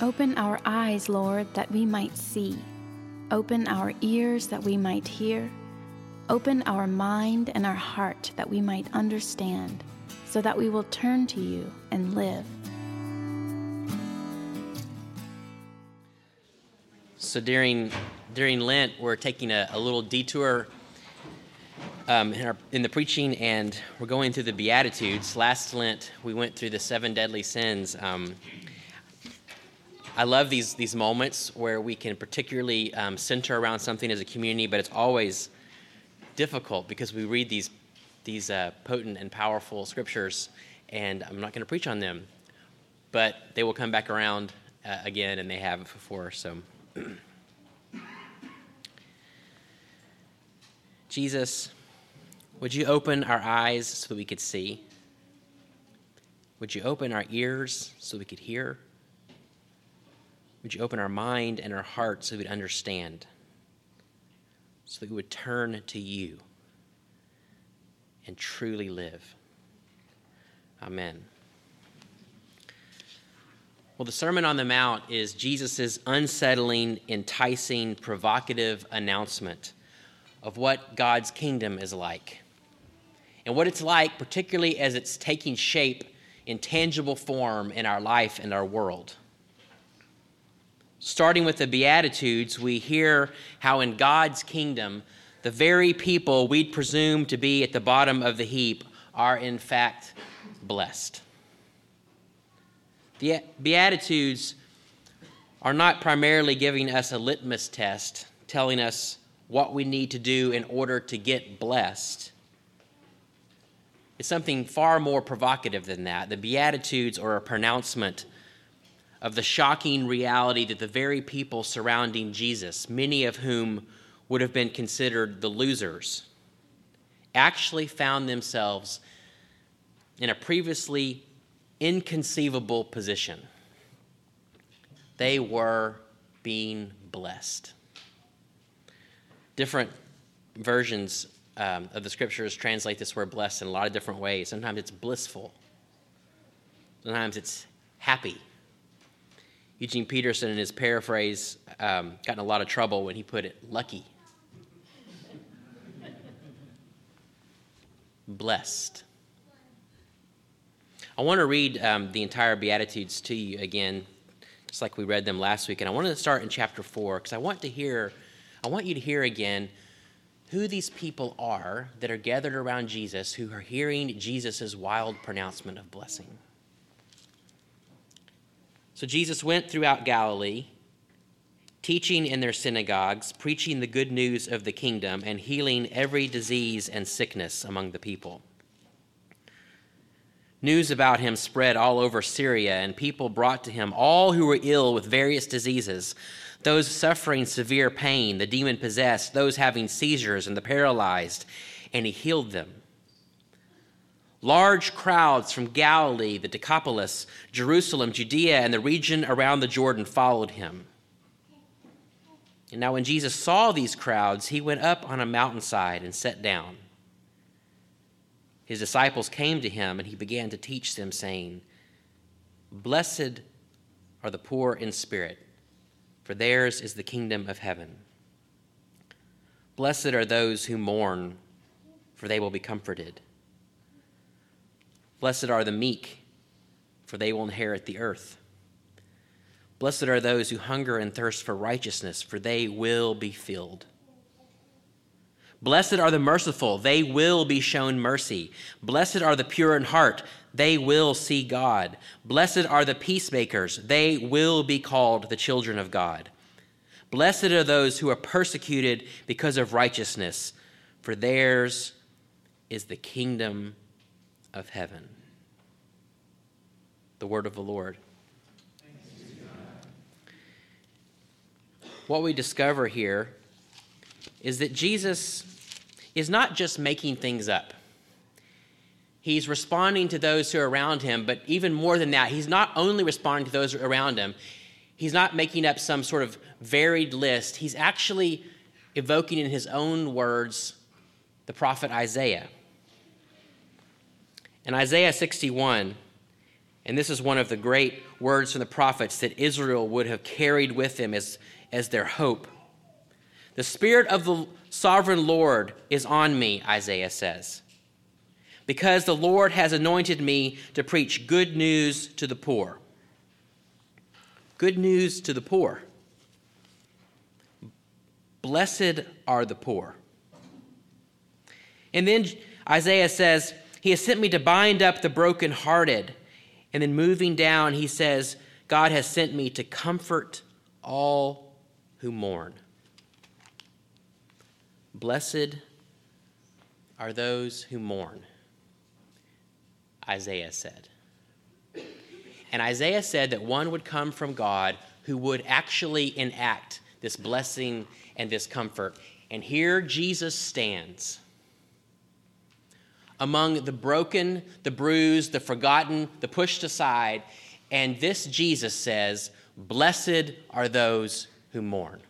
Open our eyes, Lord, that we might see. Open our ears that we might hear. Open our mind and our heart that we might understand, so that we will turn to you and live. So during during Lent, we're taking a, a little detour um, in, our, in, the preaching, and we're going through the Beatitudes. Last Lent, we went through the seven deadly sins. Um, I love these these moments where we can particularly um, center around something as a community, but it's always difficult because we read these these uh, potent and powerful scriptures, and I'm not going to preach on them, but they will come back around uh, again, and they have before. So, Jesus, would you open our eyes so that we could see? Would you open our ears so we could hear? Would you open our mind and our heart so we'd understand? So that we would turn to you and truly live. Amen. Well, the Sermon on the Mount is Jesus' unsettling, enticing, provocative announcement of what God's kingdom is like. And what it's like, particularly as it's taking shape in tangible form in our life and our world. Starting with the Beatitudes, we hear how in God's kingdom, the very people we'd presume to be at the bottom of the heap are in fact blessed. The Beatitudes are not primarily giving us a litmus test, telling us what we need to do in order to get blessed. It's something far more provocative than that. The Beatitudes are a pronouncement of the shocking reality that the very people surrounding Jesus, many of whom would have been considered the losers, actually found themselves in a previously inconceivable position. They were being blessed. Different versions um, of the scriptures translate this word blessed in a lot of different ways. Sometimes it's blissful, sometimes it's happy. Eugene Peterson, in his paraphrase, um, got in a lot of trouble when he put it lucky. Blessed. I want to read um, the entire Beatitudes to you again, just like we read them last week. And I want to start in chapter 4 because I want to hear, I want you to hear again who these people are that are gathered around Jesus who are hearing Jesus' wild pronouncement of blessing. So Jesus went throughout Galilee, teaching in their synagogues, preaching the good news of the kingdom, and healing every disease and sickness among the people. News about him spread all over Syria, and people brought to him all who were ill with various diseases those suffering severe pain, the demon possessed, those having seizures, and the paralyzed, and he healed them. Large crowds from Galilee, the Decapolis, Jerusalem, Judea, and the region around the Jordan followed him. And now, when Jesus saw these crowds, he went up on a mountainside and sat down. His disciples came to him, and he began to teach them, saying, Blessed are the poor in spirit, for theirs is the kingdom of heaven. Blessed are those who mourn, for they will be comforted. Blessed are the meek, for they will inherit the earth. Blessed are those who hunger and thirst for righteousness, for they will be filled. Blessed are the merciful, they will be shown mercy. Blessed are the pure in heart, they will see God. Blessed are the peacemakers, they will be called the children of God. Blessed are those who are persecuted because of righteousness, for theirs is the kingdom of heaven. The word of the Lord. What we discover here is that Jesus is not just making things up. He's responding to those who are around him, but even more than that, he's not only responding to those around him, he's not making up some sort of varied list. He's actually evoking in his own words the prophet Isaiah. In Isaiah 61, And this is one of the great words from the prophets that Israel would have carried with them as, as their hope. The Spirit of the sovereign Lord is on me, Isaiah says, because the Lord has anointed me to preach good news to the poor. Good news to the poor. Blessed are the poor. And then Isaiah says, He has sent me to bind up the brokenhearted. And then moving down, he says, God has sent me to comfort all who mourn. Blessed are those who mourn, Isaiah said. And Isaiah said that one would come from God who would actually enact this blessing and this comfort. And here Jesus stands among the broken, the bruised, the forgotten, the pushed aside. And this Jesus says, Blessed are those who mourn.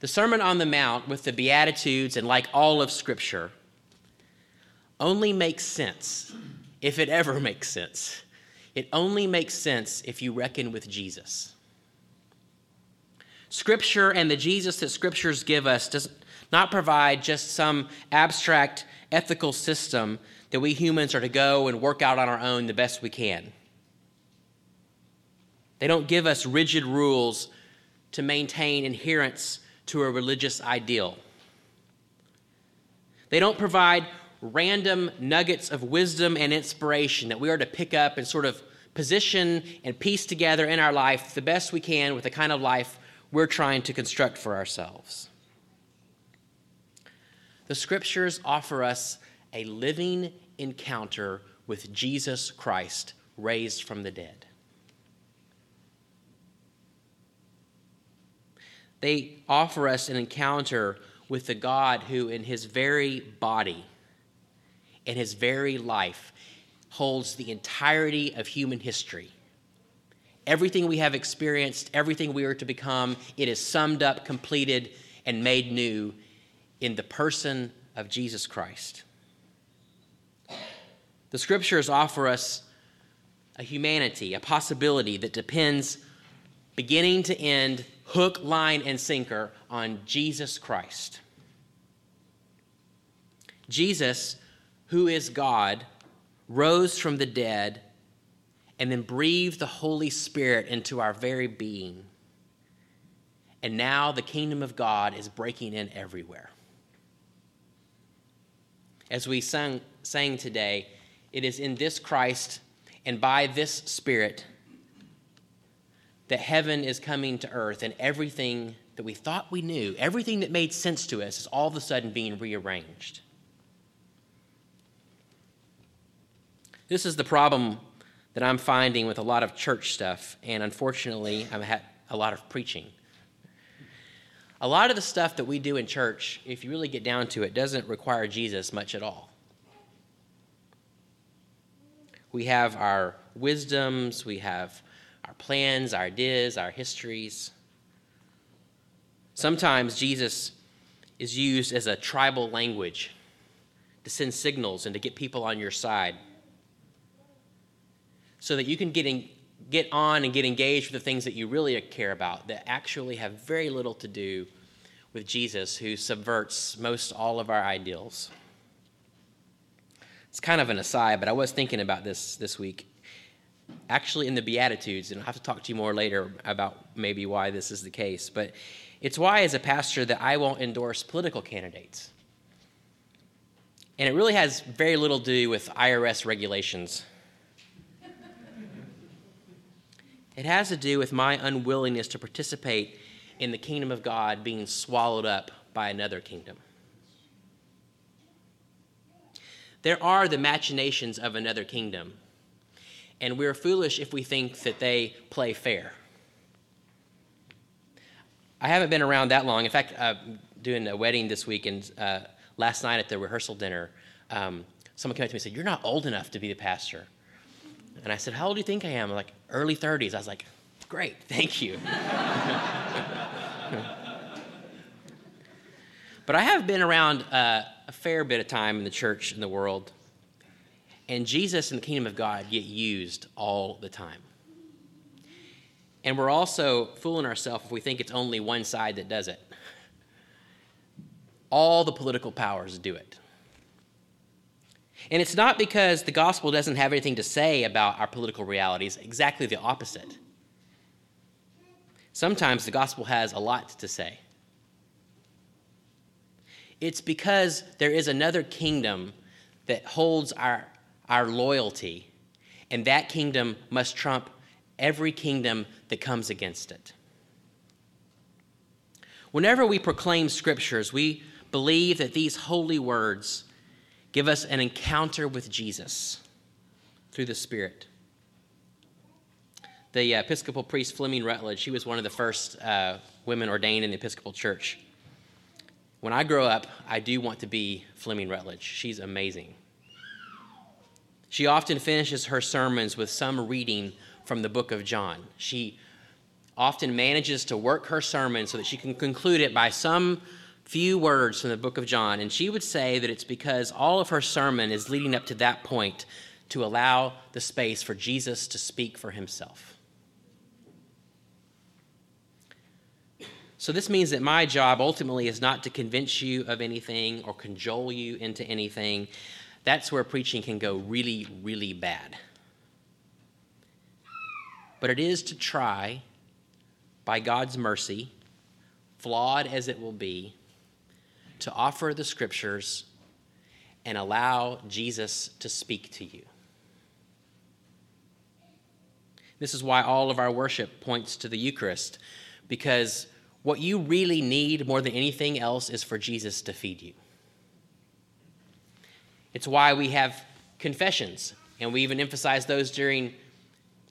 The Sermon on the Mount, with the Beatitudes and like all of Scripture, only makes sense if it ever makes sense. It only makes sense if you reckon with Jesus. Scripture and the Jesus that Scriptures give us does not provide just some abstract ethical system that we humans are to go and work out on our own the best we can. They don't give us rigid rules to maintain adherence to a religious ideal. They don't provide random nuggets of wisdom and inspiration that we are to pick up and sort of position and piece together in our life the best we can with the kind of life we're trying to construct for ourselves. The scriptures offer us a living encounter with Jesus Christ raised from the dead. They offer us an encounter with the God who, in his very body in his very life, holds the entirety of human history. Everything we have experienced, everything we are to become, it is summed up, completed, and made new in the person of Jesus Christ. The scriptures offer us a humanity, a possibility that depends beginning to end hook, line, and sinker on Jesus Christ. Jesus, who is God, rose from the dead and then breathed the Holy Spirit into our very being. And now the kingdom of God is breaking in everywhere. As we sang, sang today, it is in this Christ and by this Spirit that heaven is coming to earth and everything that we thought we knew, everything that made sense to us, is all of a sudden being rearranged. This is the problem that I'm finding with a lot of church stuff, and unfortunately, I've had a lot of preaching. A lot of the stuff that we do in church, if you really get down to it, doesn't require Jesus much at all. We have our wisdoms, we have our plans, our ideas, our histories. Sometimes Jesus is used as a tribal language to send signals and to get people on your side so that you can get, in, get on and get engaged with the things that you really care about that actually have very little to do with Jesus, who subverts most all of our ideals. It's kind of an aside, but I was thinking about this this week actually in the Beatitudes, and I'll have to talk to you more later about maybe why this is the case, but it's why, as a pastor, that I won't endorse political candidates. And it really has very little to do with IRS regulations. It has to do with my unwillingness to participate in the kingdom of God being swallowed up by another kingdom. There are the machinations of another kingdom and we're foolish if we think that they play fair. I haven't been around that long. In fact, uh, doing a wedding this week, and uh, last night at the rehearsal dinner, um, someone came up to me and said, You're not old enough to be the pastor. And I said, How old do you think I am? I'm like, early 30s. I was like, Great, thank you. but I have been around uh, a fair bit of time in the church and the world. And Jesus and the kingdom of God get used all the time. And we're also fooling ourselves if we think it's only one side that does it. All the political powers do it. And it's not because the gospel doesn't have anything to say about our political realities, exactly the opposite. Sometimes the gospel has a lot to say. It's because there is another kingdom that holds our, our loyalty, and that kingdom must trump every kingdom that comes against it. Whenever we proclaim scriptures, we believe that these holy words give us an encounter with Jesus through the Spirit. The uh, Episcopal priest Fleming Rutledge, she was one of the first uh, women ordained in the Episcopal Church. When I grow up, I do want to be Fleming Rutledge. She's amazing. She often finishes her sermons with some reading from the book of John. She often manages to work her sermon so that she can conclude it by some few words from the book of John, and she would say that it's because all of her sermon is leading up to that point to allow the space for Jesus to speak for himself. So, this means that my job ultimately is not to convince you of anything or cajole you into anything. That's where preaching can go really, really bad. But it is to try, by God's mercy, flawed as it will be, to offer the scriptures and allow Jesus to speak to you. This is why all of our worship points to the Eucharist, because what you really need more than anything else is for Jesus to feed you. It's why we have confessions, and we even emphasize those during,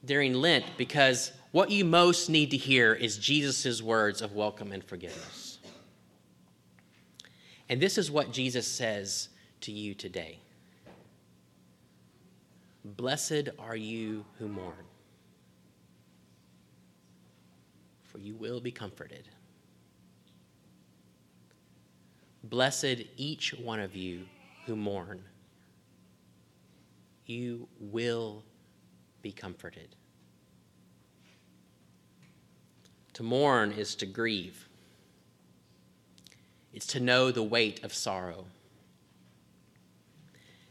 during Lent, because what you most need to hear is Jesus' words of welcome and forgiveness. And this is what Jesus says to you today Blessed are you who mourn, for you will be comforted. Blessed each one of you who mourn, you will be comforted. To mourn is to grieve. It's to know the weight of sorrow.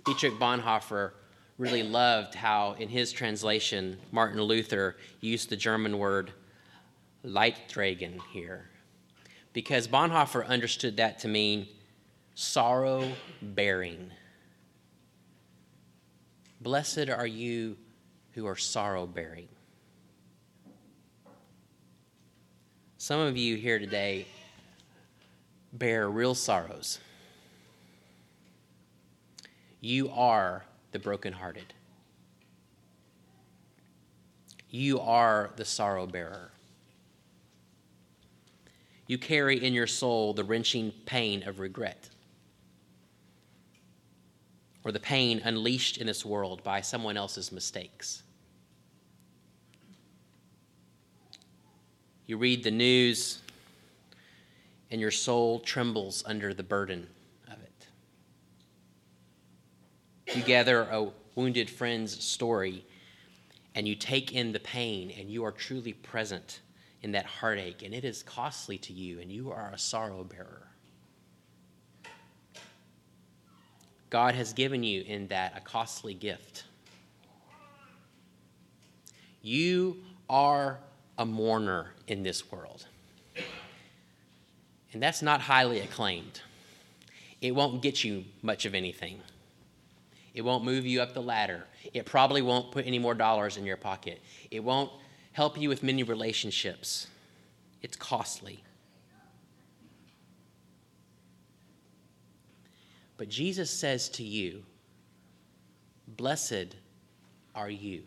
Dietrich Bonhoeffer really loved how, in his translation, Martin Luther used the German word Leidtragen here, because Bonhoeffer understood that to mean sorrow bearing. Blessed are you who are sorrow bearing. Some of you here today bear real sorrows. You are the brokenhearted. You are the sorrow bearer. You carry in your soul the wrenching pain of regret, or the pain unleashed in this world by someone else's mistakes. You read the news and your soul trembles under the burden of it. You gather a wounded friend's story and you take in the pain, and you are truly present in that heartache, and it is costly to you, and you are a sorrow bearer. God has given you in that a costly gift. You are a mourner in this world. And that's not highly acclaimed. It won't get you much of anything. It won't move you up the ladder. It probably won't put any more dollars in your pocket. It won't help you with many relationships. It's costly. But Jesus says to you, Blessed are you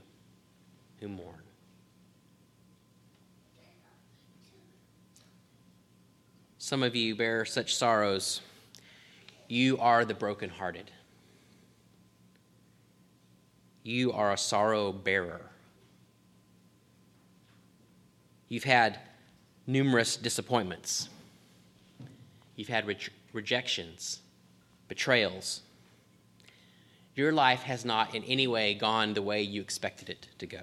who mourn. Some of you bear such sorrows. You are the brokenhearted. You are a sorrow bearer. You've had numerous disappointments. You've had re- rejections, betrayals. your life has not in any way gone the way you expected it to go.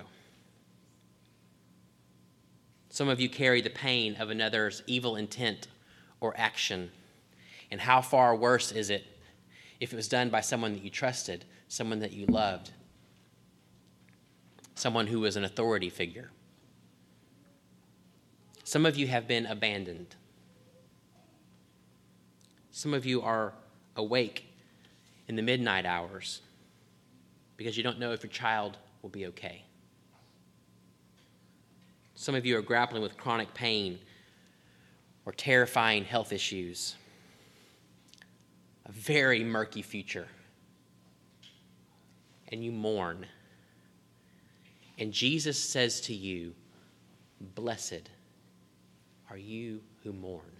Some of you carry the pain of another's evil intent or action. And how far worse is it if it was done by someone that you trusted, someone that you loved, someone who was an authority figure? Some of you have been abandoned. Some of you are awake in the midnight hours because you don't know if your child will be okay. Some of you are grappling with chronic pain or terrifying health issues, a very murky future, and you mourn. And Jesus says to you, Blessed are you who mourn.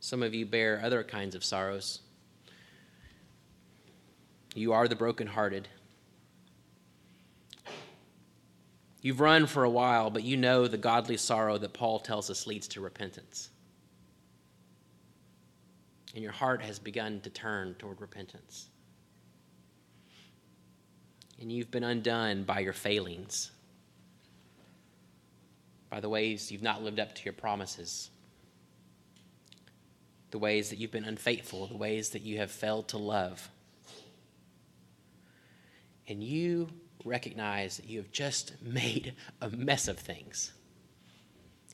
Some of you bear other kinds of sorrows. You are the brokenhearted. You've run for a while, but you know the godly sorrow that Paul tells us leads to repentance. And your heart has begun to turn toward repentance. And you've been undone by your failings, by the ways you've not lived up to your promises, the ways that you've been unfaithful, the ways that you have failed to love and you recognize that you have just made a mess of things.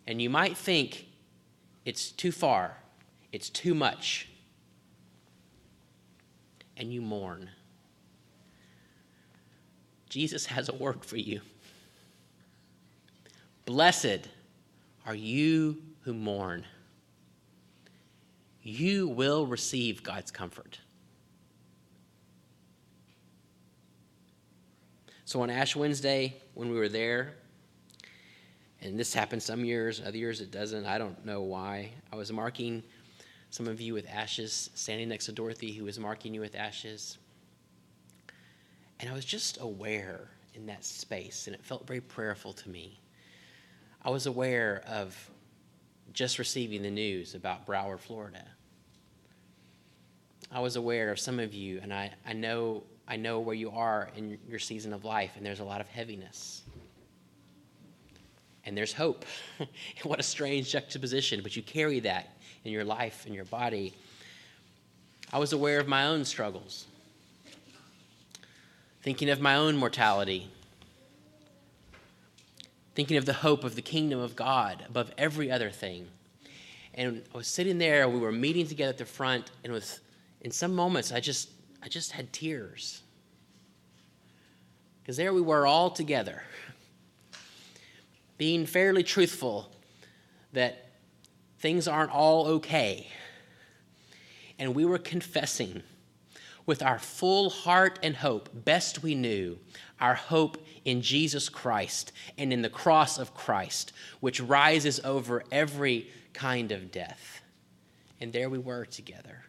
And you might think it's too far, it's too much, and you mourn. Jesus has a word for you. Blessed are you who mourn. You will receive God's comfort. So on Ash Wednesday, when we were there, and this happens some years, other years it doesn't. I don't know why. I was marking some of you with ashes, standing next to Dorothy, who was marking you with ashes. And I was just aware in that space, and it felt very prayerful to me. I was aware of just receiving the news about Broward, Florida. I was aware of some of you, and I, I know I know where you are in your season of life, and there's a lot of heaviness. And there's hope. what a strange juxtaposition, but you carry that in your life, in your body. I was aware of my own struggles, thinking of my own mortality, thinking of the hope of the kingdom of God above every other thing. And I was sitting there, we were meeting together at the front, and with in some moments I just I just had tears. Because there we were all together, being fairly truthful that things aren't all okay. And we were confessing with our full heart and hope, best we knew, our hope in Jesus Christ and in the cross of Christ, which rises over every kind of death. And there we were together.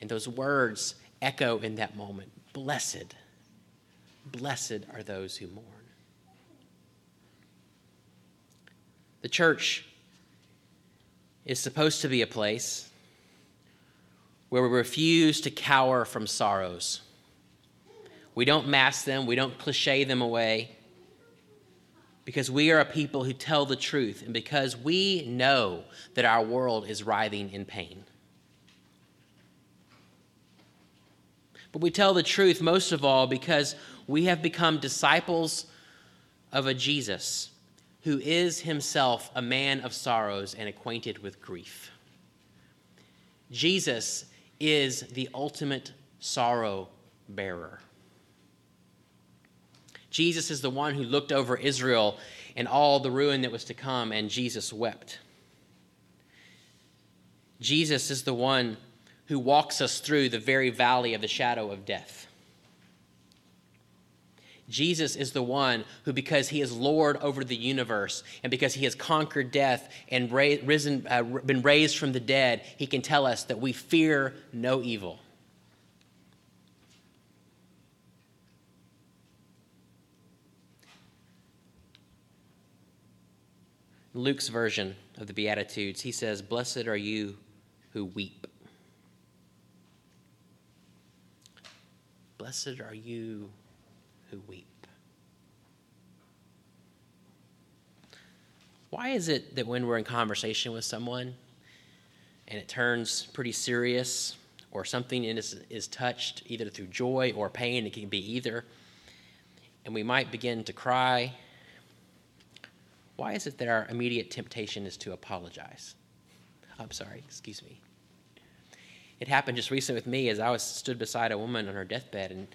And those words echo in that moment Blessed, blessed are those who mourn. The church is supposed to be a place where we refuse to cower from sorrows. We don't mask them, we don't cliche them away, because we are a people who tell the truth and because we know that our world is writhing in pain. But we tell the truth most of all because we have become disciples of a Jesus who is himself a man of sorrows and acquainted with grief. Jesus is the ultimate sorrow bearer. Jesus is the one who looked over Israel and all the ruin that was to come, and Jesus wept. Jesus is the one who walks us through the very valley of the shadow of death. Jesus is the one who, because he is Lord over the universe and because he has conquered death and risen, uh, been raised from the dead, he can tell us that we fear no evil. Luke's version of the Beatitudes, he says, Blessed are you who weep. Blessed are you who weep. Why is it that when we're in conversation with someone and it turns pretty serious or something is, is touched either through joy or pain, it can be either, and we might begin to cry, why is it that our immediate temptation is to apologize? I'm sorry, excuse me. It happened just recently with me as I was stood beside a woman on her deathbed, and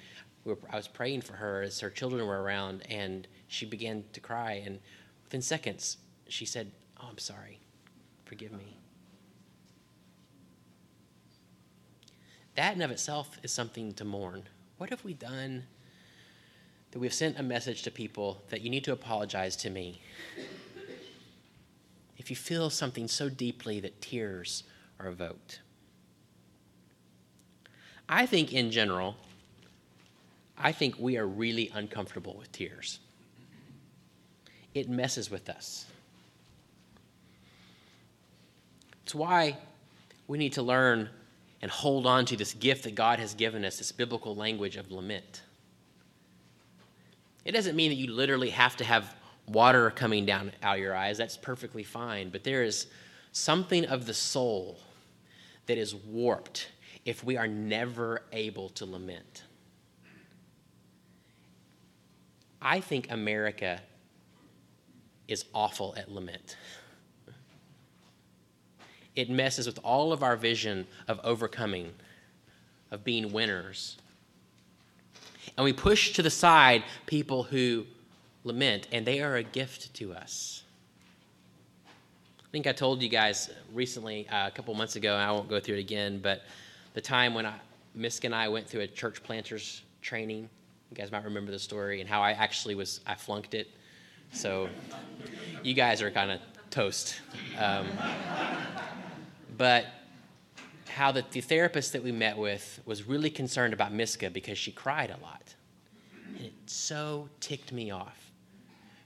we were, I was praying for her as her children were around, and she began to cry. And within seconds, she said, Oh, I'm sorry. Forgive me. That in of itself is something to mourn. What have we done that we've sent a message to people that you need to apologize to me? If you feel something so deeply that tears are evoked. I think, in general, I think we are really uncomfortable with tears. It messes with us. It's why we need to learn and hold on to this gift that God has given us, this biblical language of lament. It doesn't mean that you literally have to have water coming down out of your eyes. That's perfectly fine. But there is something of the soul that is warped if we are never able to lament. I think America is awful at lament it messes with all of our vision of overcoming, of being winners. And we push to the side people who lament, and they are a gift to us. I think I told you guys recently, uh, a couple months ago, and I won't go through it again, but the time when I, Misk and I went through a church planters training. You guys might remember the story and how I actually was, I flunked it. So you guys are kind of toast. Um, but how the, the therapist that we met with was really concerned about Miska because she cried a lot. And it so ticked me off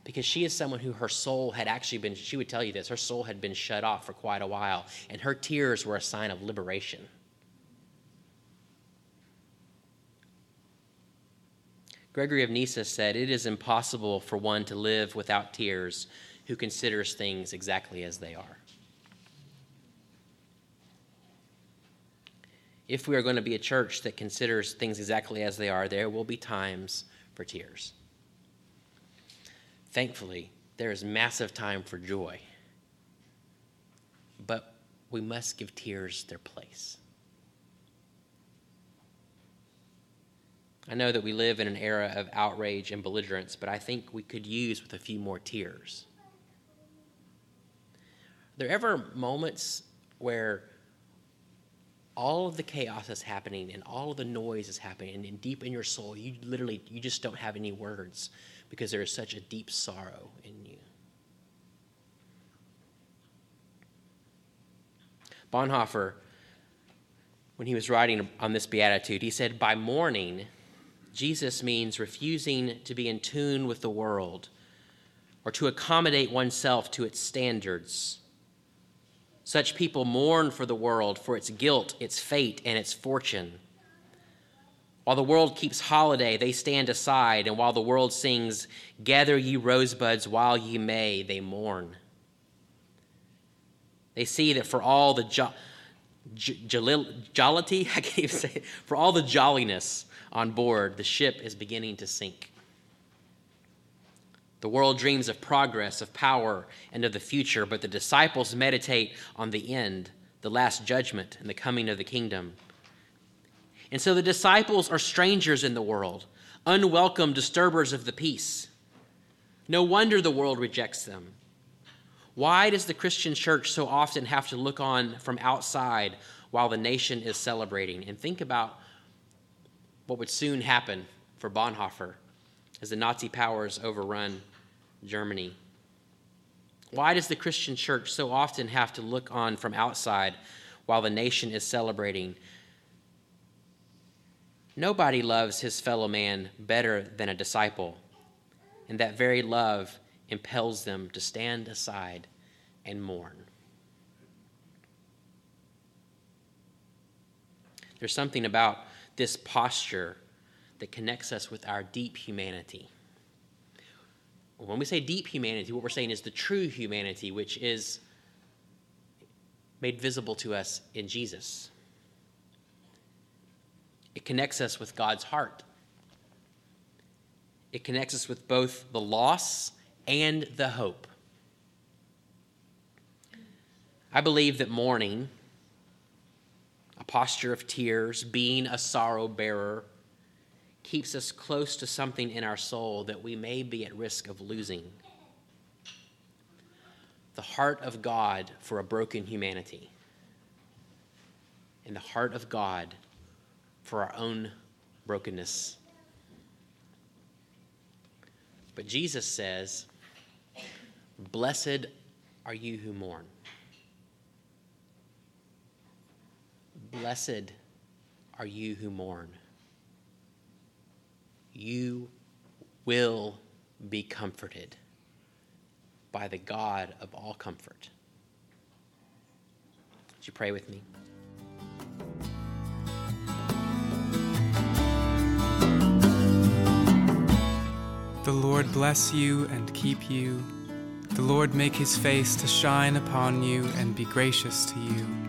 because she is someone who her soul had actually been, she would tell you this, her soul had been shut off for quite a while, and her tears were a sign of liberation. Gregory of Nyssa said, It is impossible for one to live without tears who considers things exactly as they are. if we are going to be a church that considers things exactly as they are, there will be times for tears. Thankfully, there is massive time for joy. But we must give tears their place. I know that we live in an era of outrage and belligerence, but I think we could use with a few more tears. Are there ever moments where all of the chaos is happening and all of the noise is happening and deep in your soul you literally you just don't have any words because there is such a deep sorrow in you bonhoeffer when he was writing on this beatitude he said by mourning jesus means refusing to be in tune with the world or to accommodate oneself to its standards such people mourn for the world, for its guilt, its fate, and its fortune. While the world keeps holiday, they stand aside, and while the world sings, Gather ye rosebuds while ye may, they mourn. They see that for all the jo- jollity, I can't even say it, for all the jolliness on board, the ship is beginning to sink. The world dreams of progress, of power, and of the future, but the disciples meditate on the end, the last judgment, and the coming of the kingdom. And so the disciples are strangers in the world, unwelcome disturbers of the peace. No wonder the world rejects them. Why does the Christian church so often have to look on from outside while the nation is celebrating? And think about what would soon happen for Bonhoeffer as the Nazi powers overrun Germany. Why does the Christian church so often have to look on from outside while the nation is celebrating? Nobody loves his fellow man better than a disciple, and that very love impels them to stand aside and mourn. There's something about this posture that connects us with our deep humanity. When we say deep humanity, what we're saying is the true humanity, which is made visible to us in Jesus. It connects us with God's heart. It connects us with both the loss and the hope. I believe that mourning, posture of tears, being a sorrow bearer, keeps us close to something in our soul that we may be at risk of losing the heart of God for a broken humanity, and the heart of God for our own brokenness. But Jesus says, Blessed are you who mourn. Blessed are you who mourn. You will be comforted by the God of all comfort. Would you pray with me? The Lord bless you and keep you. The Lord make his face to shine upon you and be gracious to you.